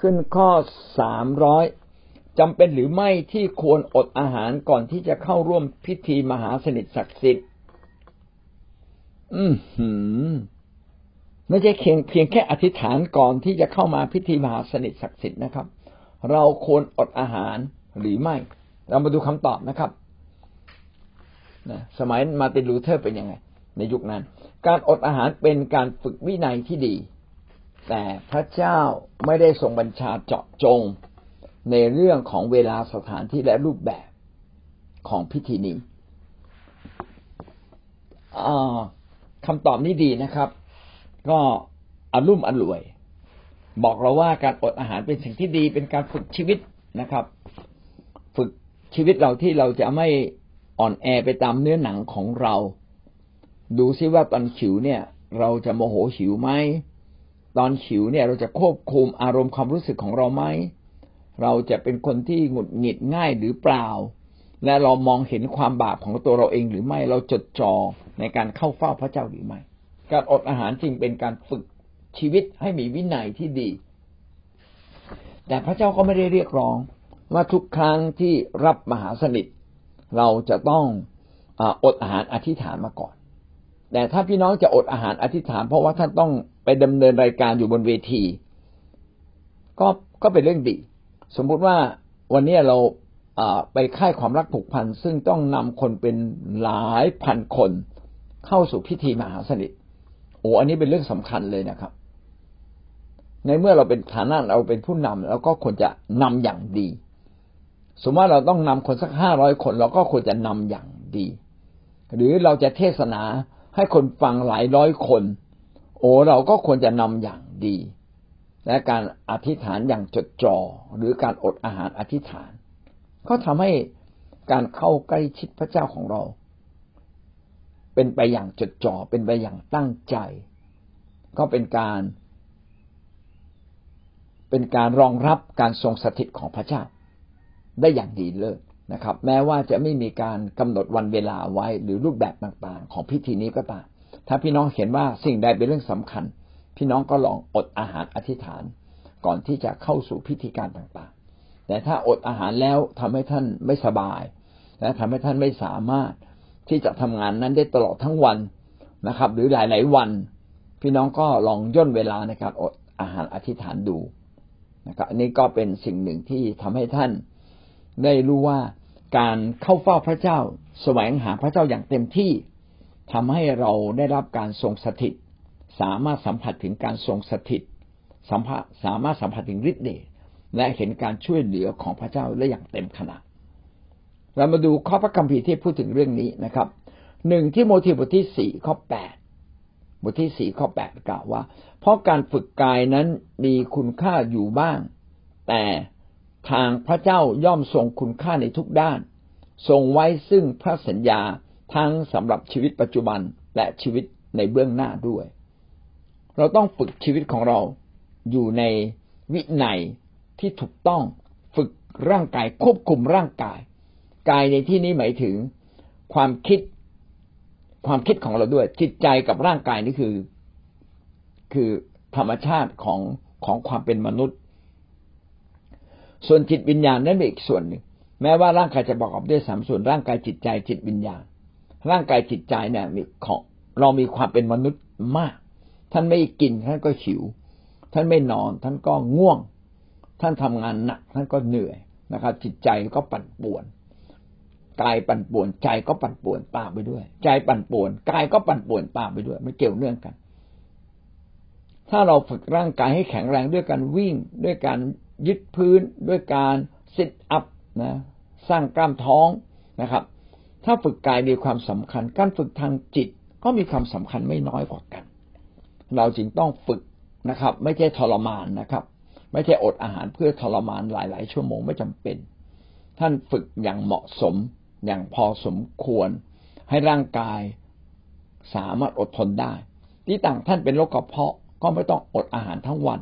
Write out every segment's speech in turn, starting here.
ขึ้นข้อสามร้อยจำเป็นหรือไม่ที่ควรอดอาหารก่อนที่จะเข้าร่วมพิธีมหาสนิทศักดิ์สิทธิ์ อืมหืมไม่ใช่เพียงเพียงแค่อธิษฐานก่อนที่จะเข้ามาพิธีมหาสนิทศักดิ์สิทธิ์นะครับ เราควรอดอาหารหรือไม่ เรามาดูคำตอบนะครับนะสมัยมาร์ตินลูเธอร์เป็นยังไง ในยุคนั้น การอดอาหารเป็นการฝึกวินัยที่ดี แต่พระเจ้าไม่ได้ทรงบัญชาเจาะจงในเรื่องของเวลาสถานที่และรูปแบบของพิธีนี้คำตอบนี้ดีนะครับ ก็อรุ่มอร่วย บอกเราว่าการอดอาหารเป็นสิ่งที่ดีเป็นการฝึกชีวิตนะครับ ฝึกชีวิตเราที่เราจะไม่อ่อนแอไปตามเนื้อหนังของเรา ดูซิว่าตอนหิวเนี่ย เราจะโมโหหิวไหม ตอนหิวเนี่ยเราจะควบคุมอารมณ์ความรู้สึกของเราไหมเราจะเป็นคนที่หงุดหงิดง่ายหรือเปล่า และเรามองเห็นความบาปของตัวเราเองหรือไม่เราจดจ่อในการเข้าเฝ้าพระเจ้าหรือไม่ การอดอาหารจึงเป็นการฝึกชีวิตให้มีวินัยที่ดี แต่พระเจ้าก็ไม่ได้เรียกร้องว่าทุกครั้งที่รับมหาสนิท เราจะต้องอดอาหารอธิษฐานมาก่อน แต่ถ้าพี่น้องจะอดอาหารอธิษฐาน เพราะว่าท่านต้องไปดำเนินรายการอยู่บนเวที ก็ก็เป็นเรื่องดี สมมุติว่าวันนี้เราไปค่ายความรักผูกพันซึ่งต้องนำคนเป็นหลายพันคน เข้าสู่พิธีมหาสนิทโอ้อันนี้เป็นเรื่องสำคัญเลยนะครับ ในเมื่อเราเป็นฐานะเราเป็นผู้นำเราก็ควรจะนำอย่างดี สมมติว่าเราต้องนำคนสักห้าร้อยคน เราก็ควรจะนำอย่างดี หรือเราจะเทศนา ให้คนฟังหลายร้อยคน โอ้เราก็ควรจะนำอย่างดี และการอธิษฐานอย่างจดจ่อหรือการอดอาหารอธิษฐาน ก็ทำให้การเข้าใกล้ชิดพระเจ้าของเรา เป็นไปอย่างจดจ่อเป็นไปอย่างตั้งใจ ก็เป็นการ เป็นการรองรับการทรงสถิตของพระเจ้า ได้อย่างดีเลิศ นะครับ แม้ว่าจะไม่มีการกำหนดวันเวลาไว้ หรือรูปแบบต่างๆ ของพิธีนี้ก็ตามถ้าพี่น้องเห็นว่าสิ่งใดเป็นเรื่องสำคัญ พี่น้องก็ลองอดอาหารอธิษฐาน ก่อนที่จะเข้าสู่พิธีการต่างๆ แต่ถ้าอดอาหารแล้วทำให้ท่านไม่สบาย และทำให้ท่านไม่สามารถที่จะทำงานนั้นได้ตลอดทั้งวันนะครับ หรือหลายๆวัน พี่น้องก็ลองย่นเวลาในการอดอาหารอธิษฐานดูนะครับอันนี้ก็เป็นสิ่งหนึ่งที่ทำให้ท่าน ได้รู้ว่าการเข้าเฝ้าพระเจ้า แสวงหาพระเจ้าอย่างเต็มที่ทำให้เราได้รับการทรงสถิต สามารถสัมผัสถึงการทรงสถิตสัมผัสสามารถสัมผัสถึงฤทธิ์เดชและเห็นการช่วยเหลือของพระเจ้าได้อย่างเต็มขนาดเรามาดูข้อพระคัมภีร์ที่พูดถึงเรื่องนี้นะครับหนึ่งที่โมทีบทที่สี่ข้อแปดบทที่สี่ข้อแปดกล่าวว่า เพราะการฝึกกายนั้นมีคุณค่าอยู่บ้าง แต่ ทางพระเจ้าย่อมทรงคุณค่าในทุกด้าน ทรงไว้ซึ่งพระสัญญาทั้งสำหรับชีวิตปัจจุบันและชีวิตในเบื้องหน้าด้วย เราต้องฝึกชีวิตของเราอยู่ในวินัยที่ถูกต้องฝึกร่างกายควบคุมร่างกาย กายในที่นี้หมายถึงความคิดความคิดของเราด้วย จิตใจกับร่างกายนี่คือ คือธรรมชาติของของความเป็นมนุษย์ ส่วนจิตวิญญาณนั้นเป็นอีกส่วนหนึ่ง แม้ว่าร่างกายจะประกอบด้วยสามส่วนร่างกายจิตใจจิตวิญญาณ ร่างกายจิตใจเนี่ยมีของเรามีความเป็นมนุษย์มาก ท่านไม่กินท่านก็หิว ท่านไม่นอน ท่านก็ง่วง ท่านทำงานหนักท่านก็เหนื่อยนะครับ จิตใจก็ปั่นป่วนกายปั่นป่วน ใจก็ปั่นป่วนตามไปด้วย ใจปั่นป่วนกายก็ปั่นป่วนตามไปด้วยไม่เกี่ยวเนื่องกัน ถ้าเราฝึกร่างกายให้แข็งแรงด้วยการวิ่งด้วยการ ยึดพื้นด้วยการซิทอัพนะสร้างกล้ามท้องนะครับ ถ้าฝึกกายมีความสำคัญ การฝึกทางจิตก็มีความสำคัญไม่น้อยกว่ากัน เราจึงต้องฝึกนะครับ ไม่ใช่ทรมานนะครับ ไม่ใช่อดอาหารเพื่อทรมานหลาย ๆ ชั่วโมงไม่จำเป็น ท่านฝึกอย่างเหมาะสมอย่างพอสมควร ให้ร่างกายสามารถอดทนได้ ที่ต่างท่านเป็นโรคกระเพาะก็ไม่ต้องอดอาหารทั้งวัน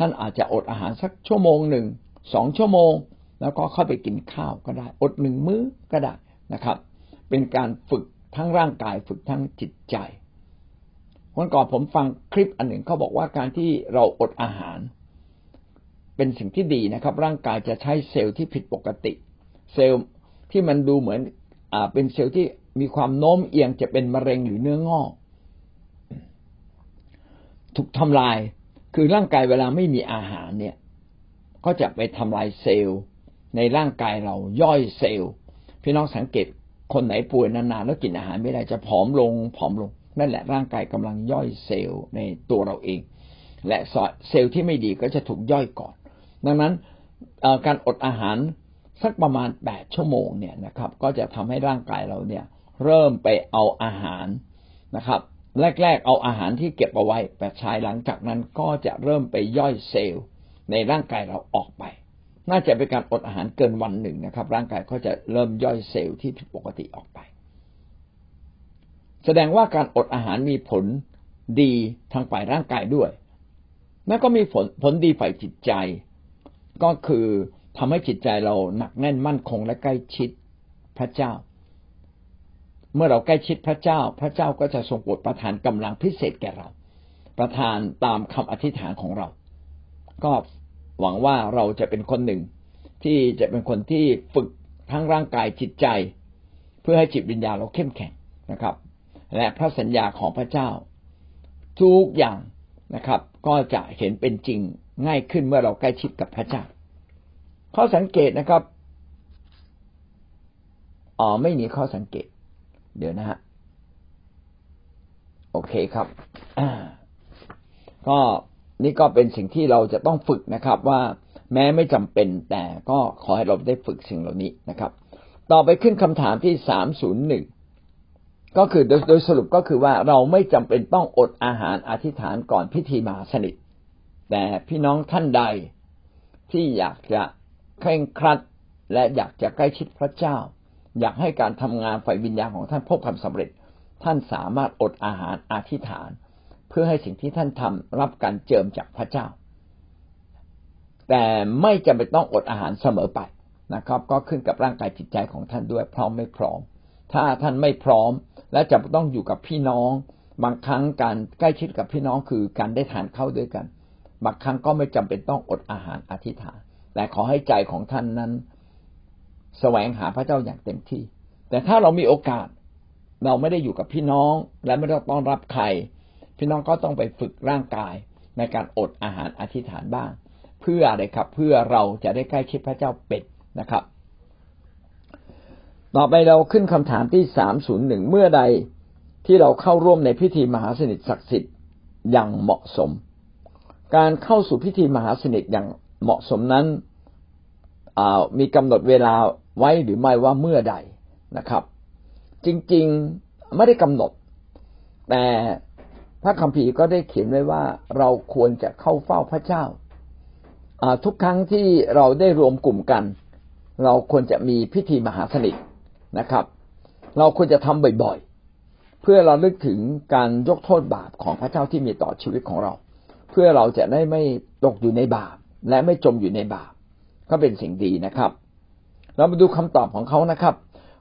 ท่านอาจจะอดอาหารสักชั่วโมงหนึ่งสองชั่วโมง แล้วก็เข้าไปกินข้าวก็ได้ อดหนึ่งมื้อก็ได้นะครับ เป็นการฝึกทั้งร่างกายฝึกทั้งจิตใจวันก่อนผมฟังคลิปอันหนึ่งเขาบอกว่าการที่เราอดอาหาร เป็นสิ่งที่ดีนะครับ ร่างกายจะใช้เซลล์ที่ผิดปกติ เซลล์ที่มันดูเหมือนอ่าเป็นเซลล์ที่มีความโน้มเอียงจะเป็นมะเร็งหรือเนื้องอก ถูกทำลาย คือร่างกายเวลาไม่มีอาหารเนี่ย ก็จะไปทำลายเซลล์ ในร่างกายเราย่อยเซลล์ พี่น้องสังเกตคนไหนป่วยนานๆแล้วกินอาหารไม่ได้จะผอมลงผอมลง นั่นแหละร่างกายกำลังย่อยเซลล์ในตัวเราเอง และเซลล์ที่ไม่ดีก็จะถูกย่อยก่อน ดังนั้นการอดอาหารสักประมาณแปดชั่วโมงเนี่ยนะครับ ก็จะทำให้ร่างกายเราเนี่ย เริ่มไปเอาอาหารนะครับ แรก ๆ เอาอาหารที่เก็บเอาไว้แต่ชายหลังจากนั้นก็จะเริ่มไปย่อยเซลล์ในร่างกายเราออกไป น่าจะเป็นการอดอาหารเกินวันหนึ่งนะครับ ร่างกายก็จะเริ่มย่อยเซลล์ที่ผิดปกติออกไป แสดงว่าการอดอาหารมีผลดีทางฝ่ายร่างกายด้วย และก็มีผลผลดีฝ่ายจิตใจ ก็คือทำให้จิตใจเราหนักแน่นมั่นคงและใกล้ชิดพระเจ้า เมื่อเราใกล้ชิดพระเจ้า พระเจ้าก็จะทรงโปรดประทานกำลังพิเศษแก่เรา ประทานตามคำอธิษฐานของเรา ก็หวังว่าเราจะเป็นคนหนึ่ง ที่จะเป็นคนที่ฝึกทั้งร่างกายจิตใจ เพื่อให้จิตวิญญาณเราเข้มแข็งนะครับ และพระสัญญาของพระเจ้า ทุกอย่างนะครับ ก็จะเห็นเป็นจริงง่ายขึ้นเมื่อเราใกล้ชิดกับพระเจ้าข้อสังเกตนะครับอ๋อไม่มีข้อสังเกต เดี๋ยวนะฮะโอเคครับก็นี่ก็เป็นสิ่งที่เราจะต้องฝึกนะครับ ว่าแม้ไม่จำเป็นแต่ก็ขอให้เราได้ฝึกสิ่งเหล่านี้นะครับ ต่อไปขึ้นคำถามที่สามศูนย์หนึ่งก็คือโดยโดยสรุปก็คือว่าเราไม่จำเป็นต้องอดอาหารอธิษฐานก่อนพิธีมหาสนิท แต่พี่น้องท่านใดที่อยากจะเคร่งครัดและอยากจะใกล้ชิดพระเจ้า อยากให้การทำงานฝ่ายวิญญาณของท่านพบความสำเร็จ ท่านสามารถอดอาหารอธิษฐาน เพื่อให้สิ่งที่ท่านทำรับการเจิมจากพระเจ้า แต่ไม่จำเป็นต้องอดอาหารเสมอไปนะครับ ก็ขึ้นกับร่างกายจิตใจของท่านด้วยพร้อมไม่พร้อม ถ้าท่านไม่พร้อม และจะต้องอยู่กับพี่น้อง บางครั้งการใกล้ชิดกับพี่น้องคือการได้ทานข้าวด้วยกัน บางครั้งก็ไม่จำเป็นต้องอดอาหารอธิษฐาน แต่ขอให้ใจของท่านนั้น แสวงหาพระเจ้าอย่างเต็มที่ แต่ถ้าเรามีโอกาสเราไม่ได้อยู่กับพี่น้อง และไม่ต้องต้อนรับใคร พี่น้องก็ต้องไปฝึกร่างกายในการอดอาหารอธิษฐานบ้าง เพื่ออะไรครับ เพื่อเราจะได้ใกล้ชิดพระเจ้าเป็ดนะครับ ต่อไปเราขึ้นคำถามที่สามศูนย์หนึ่งเมื่อใดที่เราเข้าร่วมในพิธีมหาสนิทศักดิ์สิทธิ์อย่างเหมาะสม การเข้าสู่พิธีมหาสนิทอย่างเหมาะสมนั้น มีกำหนดเวลาไว้หรือไม่ว่าเมื่อใดนะครับ จริงๆไม่ได้กำหนด แต่พระคัมภีร์ก็ได้เขียนไว้ว่าเราควรจะเข้าเฝ้าพระเจ้า ทุกครั้งที่เราได้รวมกลุ่มกัน เราควรจะมีพิธีมหาสนิทนะครับ เราควรจะทำบ่อยๆ เพื่อเราลึกถึงการยกโทษบาปของพระเจ้าที่มีต่อชีวิตของเรา เพื่อเราจะได้ไม่ตกอยู่ในบาปและไม่จมอยู่ในบาป ก็เป็นสิ่งดีนะครับ เรามาดูคำตอบของเขานะครับ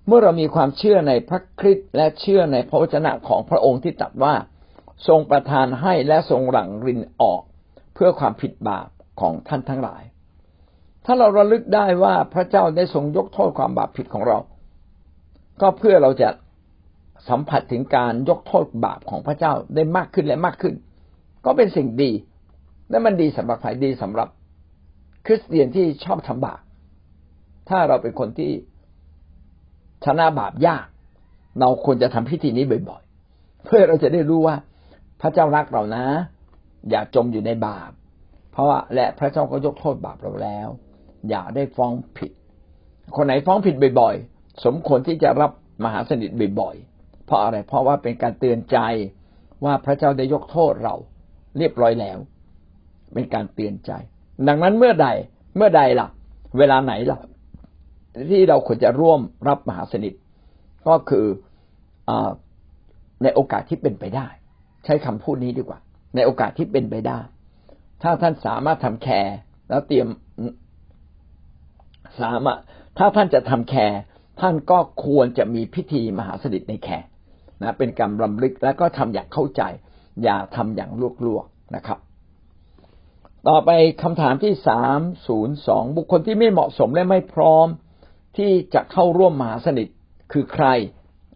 เมื่อเรามีความเชื่อในพระคริสต์และเชื่อในพระวจนะของพระองค์ที่ตรัสว่า ทรงประทานให้และทรงหลั่งรินออกเพื่อความผิดบาปของท่านทั้งหลาย ถ้าเราระลึกได้ว่าพระเจ้าได้ทรงยกโทษความบาปผิดของเรา ก็เพื่อเราจะสัมผัสถึงการยกโทษบาปของพระเจ้าได้มากขึ้นและมากขึ้น ก็เป็นสิ่งดี และมันดีสำหรับใครดีสำหรับ คริสเตียนที่ชอบทำบาปถ้าเราเป็นคนที่ชนะบาปยาก เราควรจะทำพิธีนี้บ่อยๆ เพื่อเราจะได้รู้ว่าพระเจ้ารักเรานะ อย่าจมอยู่ในบาป เพราะว่าและพระเจ้าก็ยกโทษบาปเราแล้ว อย่าได้ฟ้องผิด คนไหนฟ้องผิดบ่อยๆ สมควรที่จะรับมหาสนิทบ่อยๆ เพราะอะไรเพราะว่าเป็นการเตือนใจว่าพระเจ้าได้ยกโทษเรา เรียบร้อยแล้ว เป็นการเตือนใจ ดังนั้นเมื่อใดเมื่อใดล่ะ เวลาไหนล่ะ ที่เราควรจะร่วมรับมหาสนิท ก็คืออในโอกาสที่เป็นไปได้ ใช้คำพูดนี้ดีกว่า ในโอกาสที่เป็นไปได้ ถ้าท่านสามารถทำแคร์แล้วเตรียมสามารถถ้าท่านจะทำแคร์ท่านก็ควรจะมีพิธีมหาสนิทในแคร์นะเป็นการรำลึกและก็ทำอย่างเข้าใจ อย่าทำอย่างลวกๆนะครับ ต่อไปคำถามที่สามศูนย์สองบุคคลที่ไม่เหมาะสมและไม่พร้อมที่จะเข้าร่วมมหาสนิทคือใคร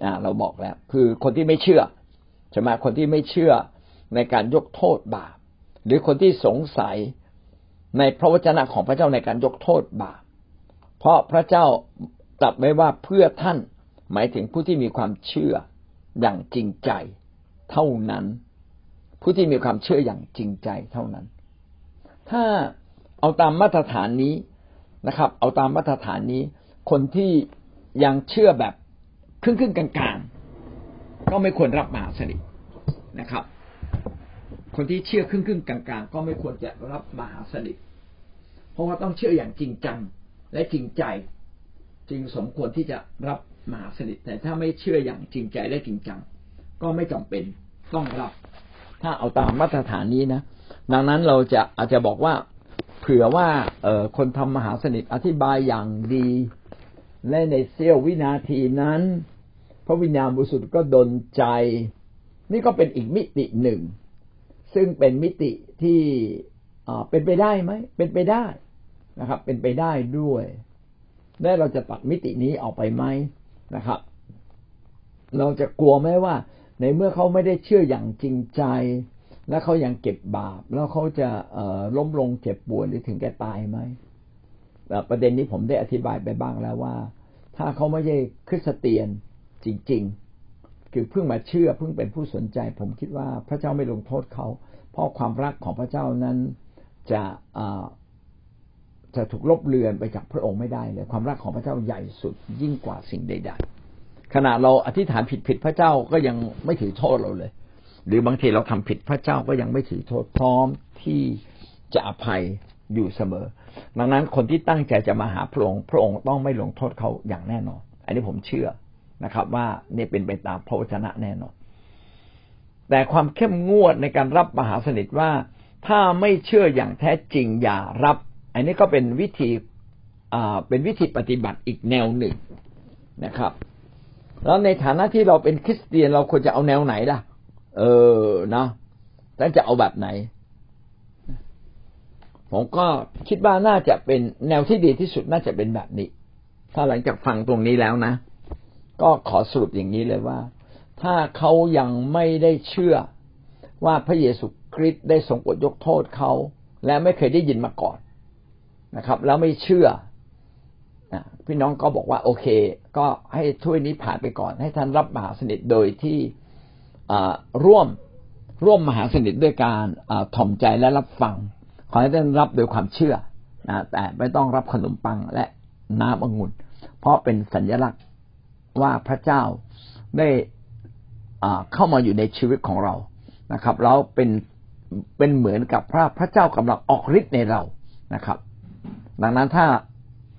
อ่าเราบอกแล้ว คือคนที่ไม่เชื่อใช่ไหมคนที่ไม่เชื่อในการยกโทษบาป หรือคนที่สงสัยในพระวจนะของพระเจ้าในการยกโทษบาป เพราะพระเจ้าตรัสไว้ว่าเพื่อท่านหมายถึงผู้ที่มีความเชื่ออย่างจริงใจ เท่านั้น ผู้ที่มีความเชื่ออย่างจริงใจเท่านั้น ถ้าเอาตามมาตรฐานนี้นะครับ เอาตามมาตรฐานนี้ คนที่ยังเชื่อแบบครึ่งครึ่งกลางๆ ก็ไม่ควรรับมหาสนิทนะครับ คนที่เชื่อครึ่งครึ่งกลางๆ ก็ไม่ควรจะรับมหาสนิทเพราะว่าต้องเชื่ออย่างจริงจังและจริงใจจึงสมควรที่จะรับมหาสนิทแต่ถ้าไม่เชื่ออย่างจริงใจและจริงจัง ก็ไม่จำเป็นต้องรับ ถ้าเอาตามมาตรฐานนี้นะ ดังนั้นเราจะอาจจะบอกว่าเผื่อว่าเออคนทำมหาสนิทอธิบายอย่างดี และในเสี้ยววินาทีนั้น พระวิญญาณบริสุทธิ์ก็ดนใจ นี่ก็เป็นอีกมิติหนึ่ง ซึ่งเป็นมิติที่เป็นไปได้ไหมเป็นไปได้นะครับ เป็นไปได้ด้วย และเราจะตัดมิตินี้ออกไปไหมนะครับ เราจะกลัวไหมว่า ในเมื่อเขาไม่ได้เชื่ออย่างจริงใจ และเขายังเก็บบาป แล้วเขาจะล้มลงเจ็บปวดหรือถึงแก่ตายไหมประเด็นนี้ผมได้อธิบายไปบ้างแล้วว่า ถ้าเขาไม่ใช่คริสเตียนจริง ๆ คือเพิ่งมาเชื่อเพิ่งเป็นผู้สนใจ ผมคิดว่าพระเจ้าไม่ลงโทษเขา เพราะความรักของพระเจ้านั้นจะจะถูกลบเลือนไปจากพระองค์ไม่ได้เลยความรักของพระเจ้าใหญ่สุดยิ่งกว่าสิ่งใด ๆ ขณะเราอธิษฐานผิดผิดพระเจ้าก็ยังไม่ถือโทษเราเลย หรือบางทีเราทำผิดพระเจ้าก็ยังไม่ถือโทษพร้อมที่จะอภัยอยู่เสมอ ดังนั้นคนที่ตั้งใจจะมาหาพระองค์ พระองค์ต้องไม่ลงโทษเขาอย่างแน่นอน อันนี้ผมเชื่อนะครับ ว่านี่เป็นไปตามพระวจนะแน่นอน แต่ความเข้มงวดในการรับมหาสนิทว่าถ้าไม่เชื่ออย่างแท้จริงอย่ารับ อันนี้ก็เป็นวิธีอ่าเป็นวิธีปฏิบัติอีกแนวหนึ่งนะครับ แล้วในฐานะที่เราเป็นคริสเตียนเราควรจะเอาแนวไหนล่ะ เออนะแล้วจะเอาแบบไหน ผมก็คิดว่าน่าจะเป็นแนวที่ดีที่สุดน่าจะเป็นแบบนี้ ถ้าหลังจากฟังตรงนี้แล้วนะ ก็ขอสรุปอย่างนี้เลยว่า ถ้าเขายังไม่ได้เชื่อว่าพระเยซูคริสต์ได้ทรงโปรดยกโทษเขา และไม่เคยได้ยินมาก่อนนะครับ แล้วไม่เชื่อพี่น้องก็บอกว่าโอเค ก็ให้ถ้วยนี้ผ่านไปก่อน ให้ท่านรับมหาสนิทโดยที่ ร่วมร่วมมหาสนิทด้วยการถ่อมใจและรับฟัง ขอให้ท่านรับโดยความเชื่อนะแต่ไม่ต้องรับขนมปังและน้ำองุ่น เพราะเป็นสัญลักษณ์ว่าพระเจ้าได้เข้ามาอยู่ในชีวิตของเรานะครับแล้วเป็นเป็นเหมือนกับพระพระเจ้ากำลังออกฤทธิ์ในเรานะครับ ดังนั้นถ้า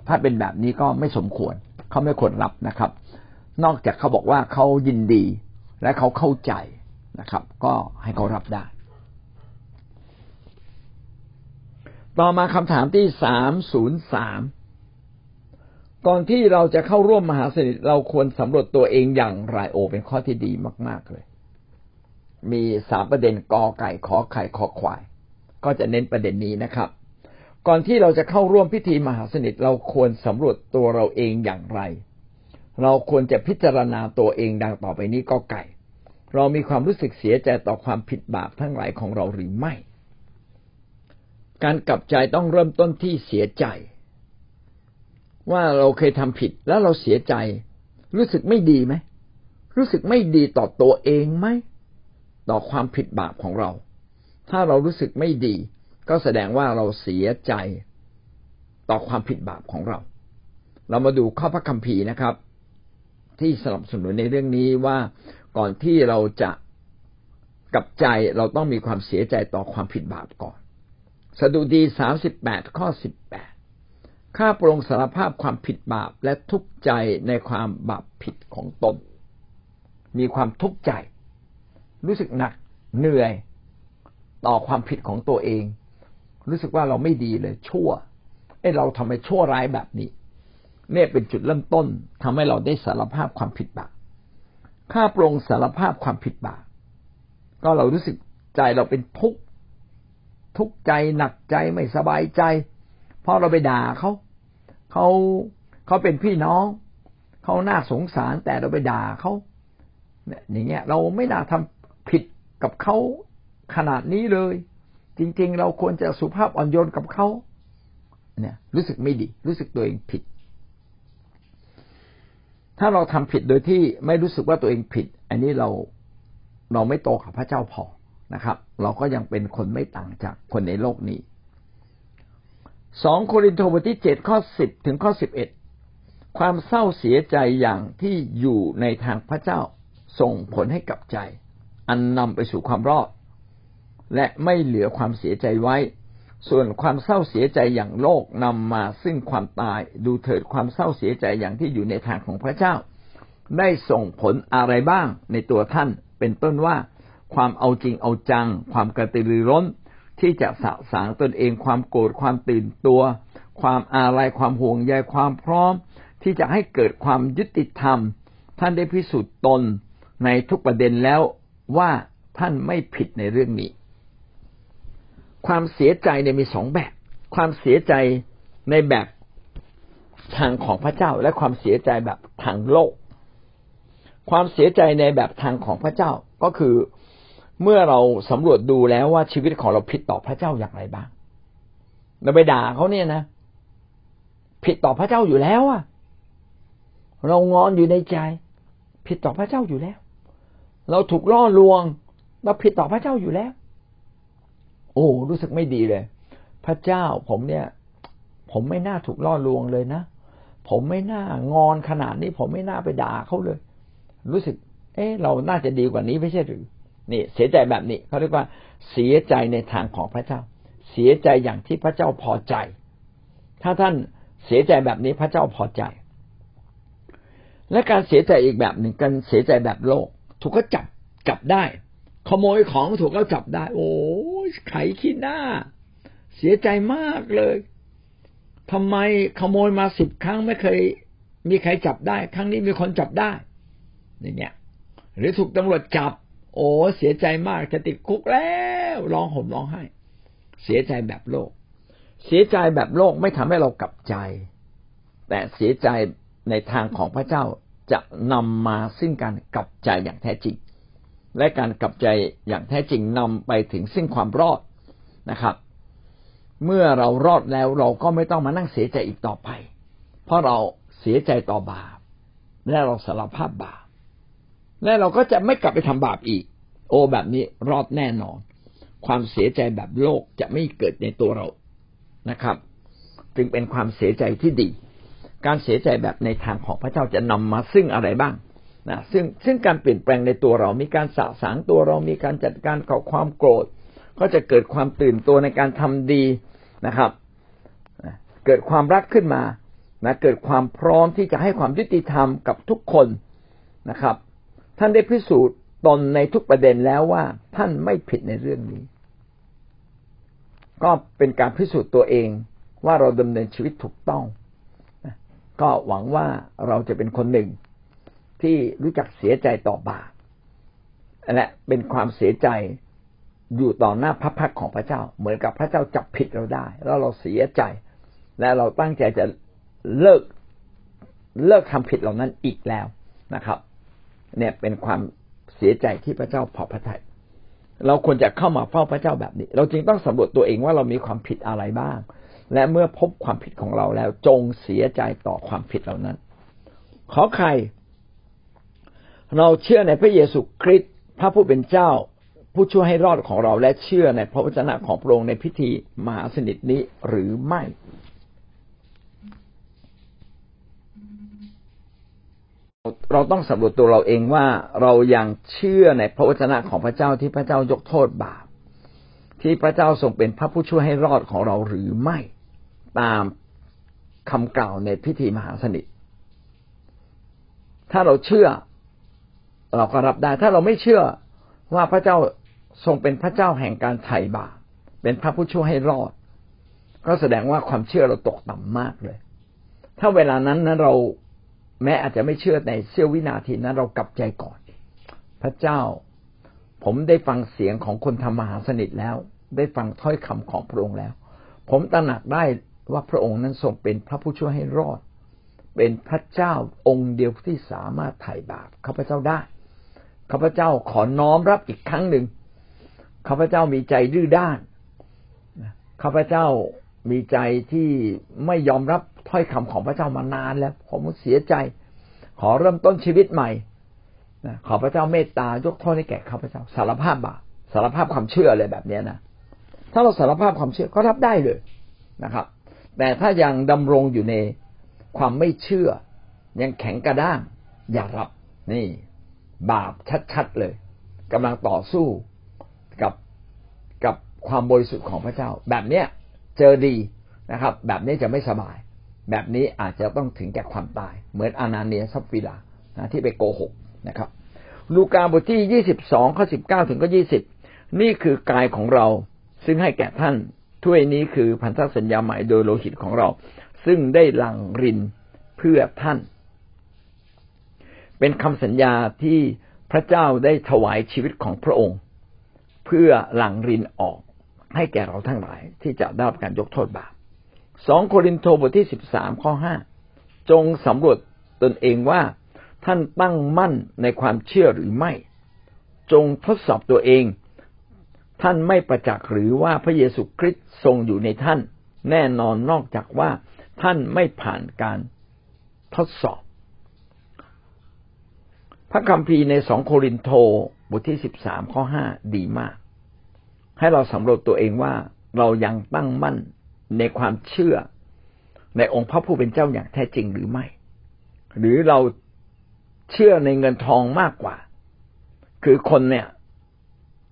ถ้าเป็นแบบนี้ก็ไม่สมควรเขาไม่ควรรับนะครับ นอกจากเขาบอกว่าเขายินดี และเขาเข้าใจนะครับ ก็ให้เขารับได้ ต่อมาคำถามที่สามศูนย์สามก่อนที่เราจะเข้าร่วมมหาสนิทเราควรสำรวจตัวเองอย่างไรโอ เป็นข้อที่ดีมาก ๆเลย มีสามประเด็นกอไก่ขอไข่ขอควาย ก็จะเน้นประเด็นนี้นะครับ ก่อนที่เราจะเข้าร่วมพิธีมหาสนิทเราควรสำรวจตัวเราเองอย่างไร เราควรจะพิจารณาตัวเองดังต่อไปนี้ก็ไก่ เรามีความรู้สึกเสียใจต่อความผิดบาปทั้งหลายของเราหรือไม่ การกลับใจต้องเริ่มต้นที่เสียใจ ว่าเราเคยทำผิดแล้วเราเสียใจ รู้สึกไม่ดีไหมรู้สึกไม่ดีต่อตัวเองไหมต่อความผิดบาปของเรา ถ้าเรารู้สึกไม่ดี ก็แสดงว่าเราเสียใจต่อความผิดบาปของเรา เรามาดูข้อพระคัมภีร์นะครับ ที่สนับสนุนในเรื่องนี้ว่า ก่อนที่เราจะกับใจเราต้องมีความเสียใจต่อความผิดบาปก่อน สดุดีสามสิบแปดข้อสิบแปดข้าปรงสารภาพความผิดบาปและทุกข์ใจในความบาปผิดของตน มีความทุกข์ใจ รู้สึกหนักเหนื่อยต่อความผิดของตัวเอง รู้สึกว่าเราไม่ดีเลย ชั่วไอ้เราทำไมชั่วร้ายแบบนี้เนี่ยเป็นจุดเริ่มต้นทำให้เราได้สารภาพความผิดบาป ข้าปรงสารภาพความผิดบาปก็เรารู้สึกใจเราเป็นทุกข์ทุกข์ใจหนักใจไม่สบายใจ เพราะเราไปด่าเขาเขาเขาเป็นพี่น้องเขาน่าสงสารแต่เราไปด่าเขาเนี่ยอย่างเงี้ย เราไม่น่าทำผิดกับเขาขนาดนี้เลย จริง ๆ เราควรจะสุภาพอ่อนโยนกับเขาเนี่ย รู้สึกไม่ดี รู้สึกตัวเองผิด ถ้าเราทำผิดโดยที่ไม่รู้สึกว่าตัวเองผิด อันนี้เราเราไม่โตกับพระเจ้าพอนะครับ เราก็ยังเป็นคนไม่ต่างจากคนในโลกนี้สองโครินธ์บทที่เจ็ดข้อสิบถึงข้อสิบเอ็ดความเศร้าเสียใจอย่างที่อยู่ในทางพระเจ้าส่งผลให้กับใจ อันนำไปสู่ความรอด และไม่เหลือความเสียใจไว้ ส่วนความเศร้าเสียใจอย่างโลกนำมาซึ่งความตายดูเถิดความเศร้าเสียใจอย่างที่อยู่ในทางของพระเจ้า ได้ส่งผลอะไรบ้างในตัวท่าน เป็นต้นว่าความเอาจริงเอาจัง ความกระตือรือร้น ที่จะสะสางตนเองความโกรธความตื่นตัว ความอาลัยความห่วงใยความพร้อม ที่จะให้เกิดความยุติธรรม ท่านได้พิสูจน์ตนในทุกประเด็นแล้วว่าท่านไม่ผิดในเรื่องนี้ ความเสียใจเนี่ยมีสองแบบ ความเสียใจในแบบทางของพระเจ้า และความเสียใจแบบทางโลก ความเสียใจในแบบทางของพระเจ้าก็คือเมื่อเราสำรวจดูแล้วว่าชีวิตของเราผิดต่อพระเจ้าอย่างไรบ้างเราไปด่าเขาเนี่ยนะ ผิดต่อพระเจ้าอยู่แล้วอะเรางอนอยู่ในใจ ผิดต่อพระเจ้าอยู่แล้ว เราถูกล่อลวง เราผิดต่อพระเจ้าอยู่แล้ว โอ้รู้สึกไม่ดีเลย พระเจ้าผมเนี่ย ผมไม่น่าถูกล่อลวงเลยนะ ผมไม่น่างอนขนาดนี้ ผมไม่น่าไปด่าเขาเลย รู้สึก เอ๊ะเราน่าจะดีกว่านี้ไม่ใช่หรือ นี่ เสียใจแบบนี้เขาเรียกว่า เสียใจในทางของพระเจ้า เสียใจอย่างที่พระเจ้าพอใจ ถ้าท่านเสียใจแบบนี้พระเจ้าพอใจ และการเสียใจอีกแบบหนึ่งการเสียใจแบบโลก ถูกก็จับจับได้ ขโมยของถูกก็จับได้ โอ้ ไขขี้หน้า เสียใจมากเลยทำไมขโมยมาสิบครั้งไม่เคย มีใครจับได้ ครั้งนี้มีคนจับได้ อย่างเงี้ย หรือถูกตำรวจจับ โอ้เสียใจมากจะติดคุกแล้วร้องห่มร้องไห้ เสียใจแบบโลก เสียใจแบบโลกไม่ทำให้เรากลับใจ แต่เสียใจในทางของพระเจ้าจะนำมาซึ่งการกลับใจอย่างแท้จริง และการกลับใจอย่างแท้จริงนำไปถึงซึ่งความรอดนะครับ เมื่อเรารอดแล้วเราก็ไม่ต้องมานั่งเสียใจอีกต่อไป เพราะเราเสียใจต่อบาปและเราสารภาพบาปและเราก็จะไม่กลับไปทำบาปอีก โอ้แบบนี้รอดแน่นอน ความเสียใจแบบโลกจะไม่เกิดในตัวเรานะครับ จึงเป็นความเสียใจที่ดี การเสียใจแบบในทางของพระเจ้าจะนำมาซึ่งอะไรบ้าง นะซึ่งซึ่งการเปลี่ยนแปลงในตัวเรา มีการสะสางตัวเรา มีการจัดการกับความโกรธ ก็จะเกิดความตื่นตัวในการทำดีนะครับ เกิดความรักขึ้นมานะเกิดความพร้อมที่จะให้ความยุติธรรมกับทุกคนนะครับ ท่านได้พิสูจน์ตนในทุกประเด็นแล้วว่าท่านไม่ผิดในเรื่องนี้ ก็เป็นการพิสูจน์ตัวเองว่าเราดำเนินชีวิตถูกต้อง ก็หวังว่าเราจะเป็นคนหนึ่ง ที่รู้จักเสียใจต่อบาปและเป็นความเสียใจอยู่ต่อหน้าพระพักของพระเจ้า เหมือนกับพระเจ้าจับผิดเราได้ แล้วเราเสียใจ และเราตั้งใจจะเลิกเลิกทำผิดเหล่านั้นอีกแล้วนะครับ เนี่ยเป็นความเสียใจที่พระเจ้าพอพระทยัยเราควรจะเข้ามาเฝ้าพระเจ้าแบบนี้ เราจึงต้องสำรวจตัวเองว่าเรามีความผิดอะไรบ้าง และเมื่อพบความผิดของเราแล้วจงเสียใจต่อความผิดเหล่านั้น ขอใคร เราเชื่อในพระเยซูคริสต์พระผู้เป็นเจ้า ผู้ช่วยให้รอดของเราและเชื่อในพระวจนะของพระองค์ในพิธีมหาสนิทนี้หรือไม่ เราต้องสำรวจตัวเราเองว่าเรายังเชื่อในพระวจนะของพระเจ้าที่พระเจ้ายกโทษบาปที่พระเจ้าทรงเป็นพระผู้ช่วยให้รอดของเราหรือไม่ตามคำกล่าวในพิธีมหาสนิท ถ้าเราเชื่อ เราก็รับได้ ถ้าเราไม่เชื่อว่าพระเจ้าทรงเป็นพระเจ้าแห่งการไถ่บาปเป็นพระผู้ช่วยให้รอด ก็แสดงว่าความเชื่อเราตกต่ำมากเลย ถ้าเวลานั้นนะเราแม้อาจจะไม่เชื่อในเสี้ยววินาทีนั้น เรากลับใจก่อน พระเจ้า ผมได้ฟังเสียงของคนทำมหาสนิทแล้ว ได้ฟังถ้อยคำของพระองค์แล้ว ผมตระหนักได้ว่าพระองค์นั้นทรงเป็นพระผู้ช่วยให้รอด เป็นพระเจ้าองค์เดียวที่สามารถไถ่บาปข้าพเจ้าได้ ข้าพเจ้าขอน้อมรับอีกครั้งหนึ่งข้าพเจ้ามีใจดื้อด้านข้าพเจ้ามีใจที่ไม่ยอมรับถ้อยคำของพระเจ้ามานานแล้ว ผมเสียใจ ขอเริ่มต้นชีวิตใหม่ขอพระเจ้าเมตตายกโทษให้แก่ข้าพเจ้า สารภาพบาปสารภาพความเชื่ออะไรแบบนี้นะถ้าเราสารภาพความเชื่อก็รับได้เลยนะครับ แต่ถ้ายังดำรงอยู่ในความไม่เชื่อ ยังแข็งกระด้างอย่ารับนี่ บาปชัดๆเลยกำลังต่อสู้กับกับความบริสุทธิ์ของพระเจ้า แบบเนี้ยเจอดีนะครับ แบบนี้จะไม่สบาย แบบนี้อาจจะต้องถึงแก่ความตาย เหมือนอานาเนียซับฟิลานะที่ไปโกหกนะครับ ลูกาบทที่ยี่สิบสองข้อสิบเก้าถึงก็ยี่สิบนี่คือกายของเราซึ่งให้แก่ท่านถ้วยนี้คือพันธสัญญาใหม่โดยโลหิตของเรา ซึ่งได้หลั่งรินเพื่อท่าน เป็นคำสัญญาที่พระเจ้าได้ถวายชีวิตของพระองค์ เพื่อหลังรินออกให้แก่เราทั้งหลายที่จะได้รับการยกโทษบาปสองโครินโตบทที่สิบสามข้อห้าจงสำรวจตนเองว่าท่านตั้งมั่นในความเชื่อหรือไม่ จงทดสอบตัวเอง ท่านไม่ประจักษ์หรือว่าพระเยซูคริสต์ทรงอยู่ในท่าน แน่นอนนอกจากว่าท่านไม่ผ่านการทดสอบ พระคัมภีร์ในสองโครินโตบทที่สิบสามข้อห้าดีมาก ให้เราสำรวจตัวเองว่าเรายังตั้งมั่นในความเชื่อ ในองค์พระผู้เป็นเจ้าอย่างแท้จริงหรือไม่ หรือเราเชื่อในเงินทองมากกว่า คือคนเนี่ย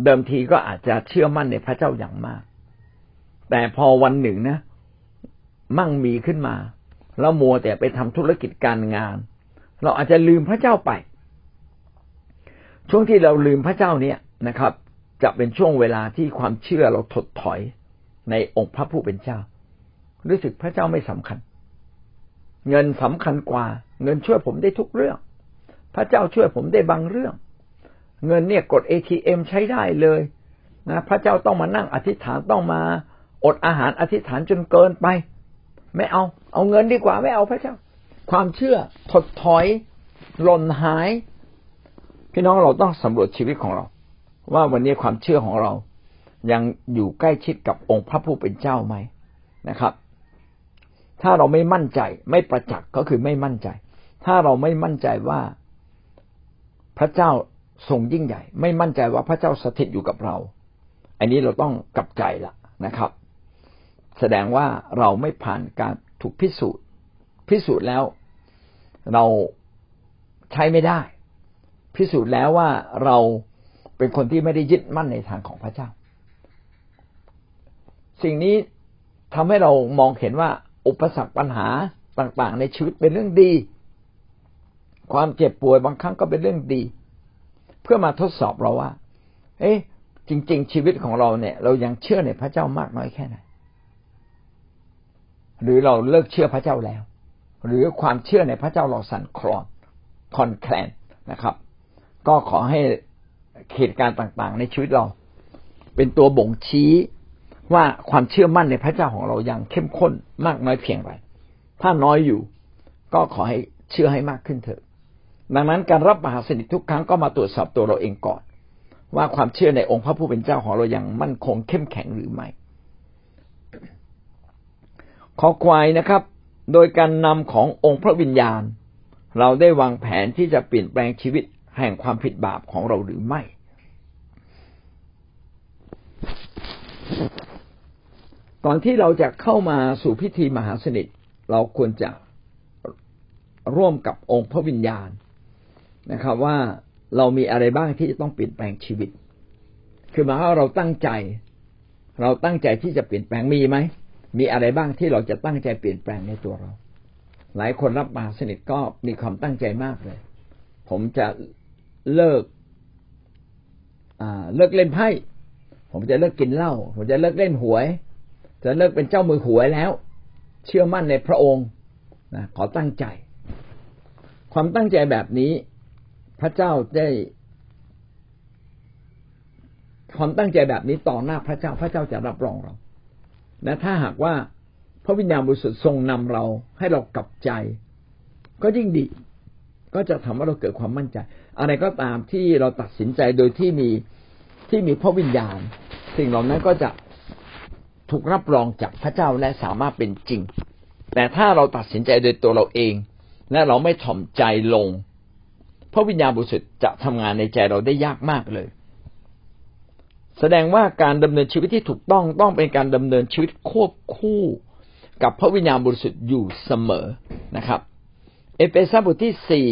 เดิมทีก็อาจจะเชื่อมั่นในพระเจ้าอย่างมาก แต่พอวันหนึ่งนะ มั่งมีขึ้นมา แล้วมัวแต่ไปทำธุรกิจการงาน เราอาจจะลืมพระเจ้าไป ช่วงที่เราลืมพระเจ้าเนี่ยนะครับ จะเป็นช่วงเวลาที่ความเชื่อเราถดถอยในองค์พระผู้เป็นเจ้า รู้สึกพระเจ้าไม่สำคัญ เงินสำคัญกว่า เงินช่วยผมได้ทุกเรื่อง พระเจ้าช่วยผมได้บางเรื่อง เงินเนี่ยกด ATM ใช้ได้เลยนะพระเจ้าต้องมานั่งอธิษฐานต้องมาอดอาหารอธิษฐานจนเกินไป ไม่เอา เอาเงินดีกว่าไม่เอาพระเจ้า ความเชื่อถดถอยหล่นหาย พี่น้องเราต้องสำรวจชีวิตของเรา ว่าวันนี้ความเชื่อของเรา ยังอยู่ใกล้ชิดกับองค์พระผู้เป็นเจ้าไหมนะครับ ถ้าเราไม่มั่นใจไม่ประจักษ์ก็คือไม่มั่นใจ ถ้าเราไม่มั่นใจว่าพระเจ้าทรงยิ่งใหญ่ ไม่มั่นใจว่าพระเจ้าสถิตอยู่กับเรา อันนี้เราต้องกลับใจละนะครับ แสดงว่าเราไม่ผ่านการถูกพิสูจน์ พิสูจน์แล้วเราใช้ไม่ได้ พิสูจน์แล้วว่าเราเป็นคนที่ไม่ได้ยึดมั่นในทางของพระเจ้า สิ่งนี้ทำให้เรามองเห็นว่าอุปสรรคปัญหาต่างๆ ในชีวิตเป็นเรื่องดี ความเจ็บป่วยบางครั้งก็เป็นเรื่องดี เพื่อมาทดสอบเราว่า เอ๊ะ จริง ๆ ชีวิตของเราเนี่ย เรายังเชื่อในพระเจ้ามากน้อยแค่ไหน หรือเราเลิกเชื่อพระเจ้าแล้ว หรือความเชื่อในพระเจ้าเราสั่นคลอนคอนแคลนนะครับ ก็ขอให้เหตุการณ์ต่างๆ ในชีวิตเรา เป็นตัวบ่งชี้ว่าความเชื่อมั่นในพระเจ้าของเรายังเข้มข้นมากน้อยเพียงไรถ้าน้อยอยู่ ก็ขอให้เชื่อให้มากขึ้นเถอะ ดังนั้นการรับมหาสนิททุกครั้งก็มาตรวจสอบตัวเราเองก่อน ว่าความเชื่อในองค์พระผู้เป็นเจ้าของเราอย่างมั่นคงเข้มแข็งหรือไม่ขอควายนะครับ โดยการนำขององค์พระวิญญาณ เราได้วางแผนที่จะเปลี่ยนแปลงชีวิต แห่งความผิดบาปของเราหรือไม่ ก่อนที่เราจะเข้ามาสู่พิธีมหาสนิท เราควรจะร่วมกับองค์พระวิญญาณนะครับ ว่าเรามีอะไรบ้างที่จะต้องเปลี่ยนแปลงชีวิต คือหมายว่าเราตั้งใจ เราตั้งใจที่จะเปลี่ยนแปลงมีไหมมีอะไรบ้างที่เราจะตั้งใจเปลี่ยนแปลงในตัวเรา หลายคนรับมาสนิทก็มีความตั้งใจมากเลย ผมจะ เลิกเลิกเล่นไพ่ ผมจะเลิกกินเหล้า ผมจะเลิกเล่นหวย จะเลิกเป็นเจ้ามือหวยแล้ว เชื่อมั่นในพระองค์นะขอตั้งใจ ความตั้งใจแบบนี้ พระเจ้าได้ ความตั้งใจแบบนี้ต่อหน้าพระเจ้า พระเจ้าจะรับรองเราและถ้าหากว่าพระวิญญาณบริสุทธิ์ทรงนำเราให้เรากลับใจ ก็ยิ่งดี ก็จะทำให้เราเกิดความมั่นใจ อะไรก็ตามที่เราตัดสินใจโดยที่มีที่มีพระวิญญาณ สิ่งเหล่านั้นก็จะถูกรับรองจากพระเจ้าและสามารถเป็นจริง แต่ถ้าเราตัดสินใจโดยตัวเราเอง และเราไม่ถ่อมใจลง พระวิญญาณบริสุทธิ์จะทำงานในใจเราได้ยากมากเลย แสดงว่าการดำเนินชีวิตที่ถูกต้องต้องเป็นการดำเนินชีวิตควบคู่กับพระวิญญาณบริสุทธิ์อยู่เสมอนะครับ เอเฟซัสบทที่สี่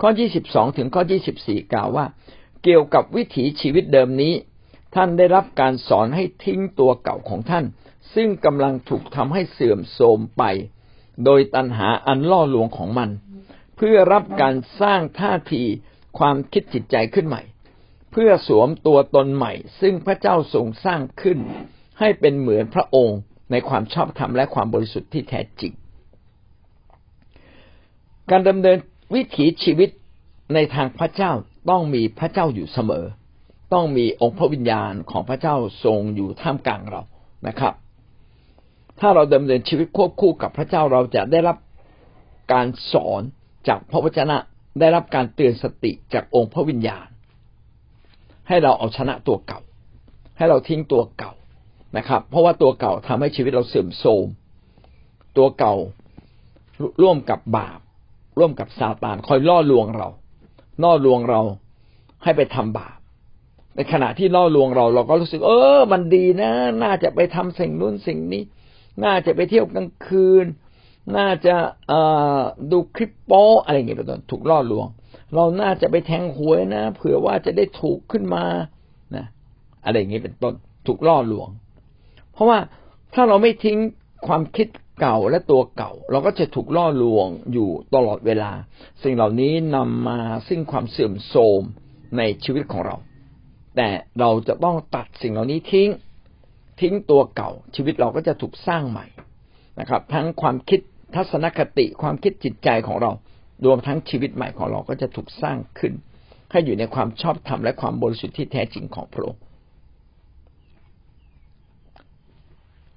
ข้อยี่สิบสองถึงข้อยี่สิบสี่กล่าวว่า เกี่ยวกับวิถีชีวิตเดิมนี้ ท่านได้รับการสอนให้ทิ้งตัวเก่าของท่าน ซึ่งกำลังถูกทำให้เสื่อมโทรมไป โดยตัณหาอันล่อลวงของมัน เพื่อรับการสร้างท่าทีความคิดจิตใจขึ้นใหม่ เพื่อสวมตัวตนใหม่ ซึ่งพระเจ้าทรงสร้างขึ้น ให้เป็นเหมือนพระองค์ในความชอบธรรมและความบริสุทธิ์ที่แท้จริง การดำเนินวิถีชีวิตในทางพระเจ้าต้องมีพระเจ้าอยู่เสมอ ต้องมีองค์พระวิญญาณของพระเจ้าทรงอยู่ท่ามกลางเรานะครับ ถ้าเราดำเนินชีวิตควบคู่กับพระเจ้าเราจะได้รับการสอนจากพระวจนะได้รับการเตือนสติจากองค์พระวิญญาณ ให้เราเอาชนะตัวเก่า ให้เราทิ้งตัวเก่านะครับ เพราะว่าตัวเก่าทำให้ชีวิตเราเสื่อมโทรมตัวเก่าร่วมกับบาป ร่วมกับซาตานคอยล่อลวงเราล่อลวงเราให้ไปทำบาป ในขณะที่ล่อลวงเราเราก็รู้สึก เออ มันดีนะ น่าจะไปทำสิ่งนู้นสิ่งนี้ น่าจะไปเที่ยวกลางคืน น่าจะดูคลิปโป้อะไรอย่างเงี้ยเป็นต้นถูกล่อลวง เราน่าจะไปแทงหวยนะ เผื่อว่าจะได้ถูกขึ้นมานะ อะไรอย่างเงี้ยเป็นต้น ถูกล่อลวง เพราะว่าถ้าเราไม่ทิ้ง ความคิดเก่าและตัวเก่า เราก็จะถูกล่อลวงอยู่ตลอดเวลา สิ่งเหล่านี้นำมาซึ่งความเสื่อมโทรมในชีวิตของเรา แต่เราจะต้องตัดสิ่งเหล่านี้ทิ้งทิ้งตัวเก่า ชีวิตเราก็จะถูกสร้างใหม่นะครับ ทั้งความคิดทัศนคติความคิดจิตใจของเรา รวมทั้งชีวิตใหม่ของเราก็จะถูกสร้างขึ้น ให้อยู่ในความชอบธรรมและความบริสุทธิ์ที่แท้จริงของพระองค์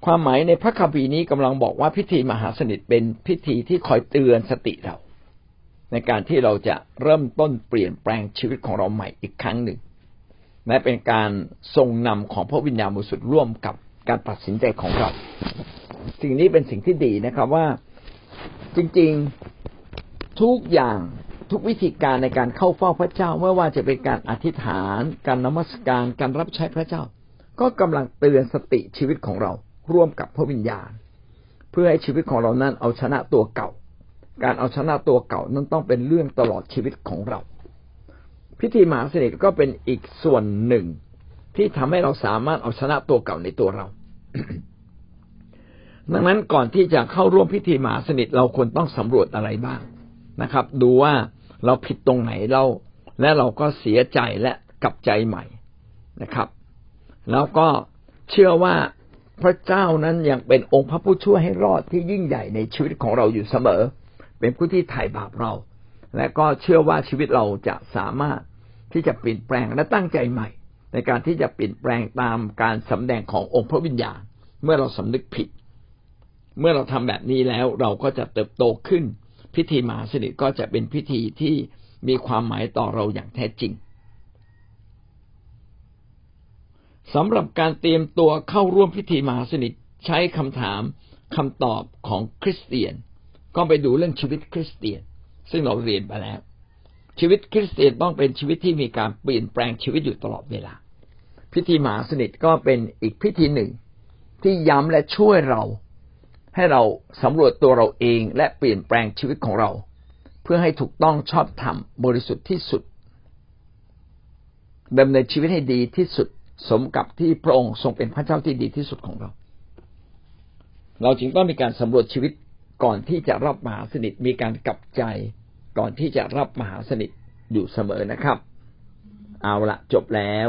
ความหมายในพระคัมภีร์นี้กำลังบอกว่าพิธีมหาสนิทเป็นพิธีที่คอยเตือนสติเรา ในการที่เราจะเริ่มต้นเปลี่ยนแปลงชีวิตของเราใหม่อีกครั้งหนึ่งและเป็นการทรงนำของพระวิญญาณบริสุทธิ์ร่วมกับการตัดสินใจของเรา สิ่งนี้เป็นสิ่งที่ดีนะครับว่าจริงๆทุกอย่างทุกวิธีการในการเข้าเฝ้าพระเจ้าไม่ว่าจะเป็นการอธิษฐาน การนมัสการการรับใช้พระเจ้า ก็กำลังเตือนสติชีวิตของเรา ร่วมกับพระวิญญาณ เพื่อให้ชีวิตของเรานั้นเอาชนะตัวเก่า การเอาชนะตัวเก่านั้นต้องเป็นเรื่องตลอดชีวิตของเรา พิธีมหาสนิทก็เป็นอีกส่วนหนึ่ง ที่ทำให้เราสามารถเอาชนะตัวเก่าในตัวเรา ดังนั้นก่อนที่จะเข้าร่วมพิธีมหาสนิทเราควรต้องสำรวจอะไรบ้างนะครับ ดูว่าเราผิดตรงไหนเราและเราก็เสียใจและกลับใจใหม่นะครับ แล้วก็เชื่อว่า พระเจ้านั้นยังเป็นองค์พระผู้ช่วยให้รอดที่ยิ่งใหญ่ในชีวิตของเราอยู่เสมอ เป็นผู้ที่ไถ่บาปเรา และก็เชื่อว่าชีวิตเราจะสามารถที่จะเปลี่ยนแปลงและตั้งใจใหม่ ในการที่จะเปลี่ยนแปลงตามการสำแดงขององค์พระวิญญาณ เมื่อเราสำนึกผิด เมื่อเราทำแบบนี้แล้วเราก็จะเติบโตขึ้น พิธีมหาสนิทก็จะเป็นพิธีที่มีความหมายต่อเราอย่างแท้จริง สำหรับการเตรียมตัวเข้าร่วมพิธีมหาสนิทใช้คำถามคำตอบของคริสเตียน ก็ไปดูเรื่องชีวิตคริสเตียน ซึ่งเราเรียนไปแล้ว ชีวิตคริสเตียนต้องเป็นชีวิตที่มีการเปลี่ยนแปลงชีวิตอยู่ตลอดเวลา พิธีมหาสนิทก็เป็นอีกพิธีหนึ่ง ที่ย้ำและช่วยเราให้เราสำรวจตัวเราเองและเปลี่ยนแปลงชีวิตของเรา เพื่อให้ถูกต้องชอบธรรมบริสุทธิ์ที่สุดดำเนินชีวิตให้ดีที่สุด สมกับที่พระองค์ทรงเป็นพระเจ้าที่ดีที่สุดของเรา เราจึงต้องมีการสำรวจชีวิตก่อนที่จะรับมหาสนิทมีการกลับใจก่อนที่จะรับมหาสนิทอยู่เสมอนะครับ เอาละจบแล้ว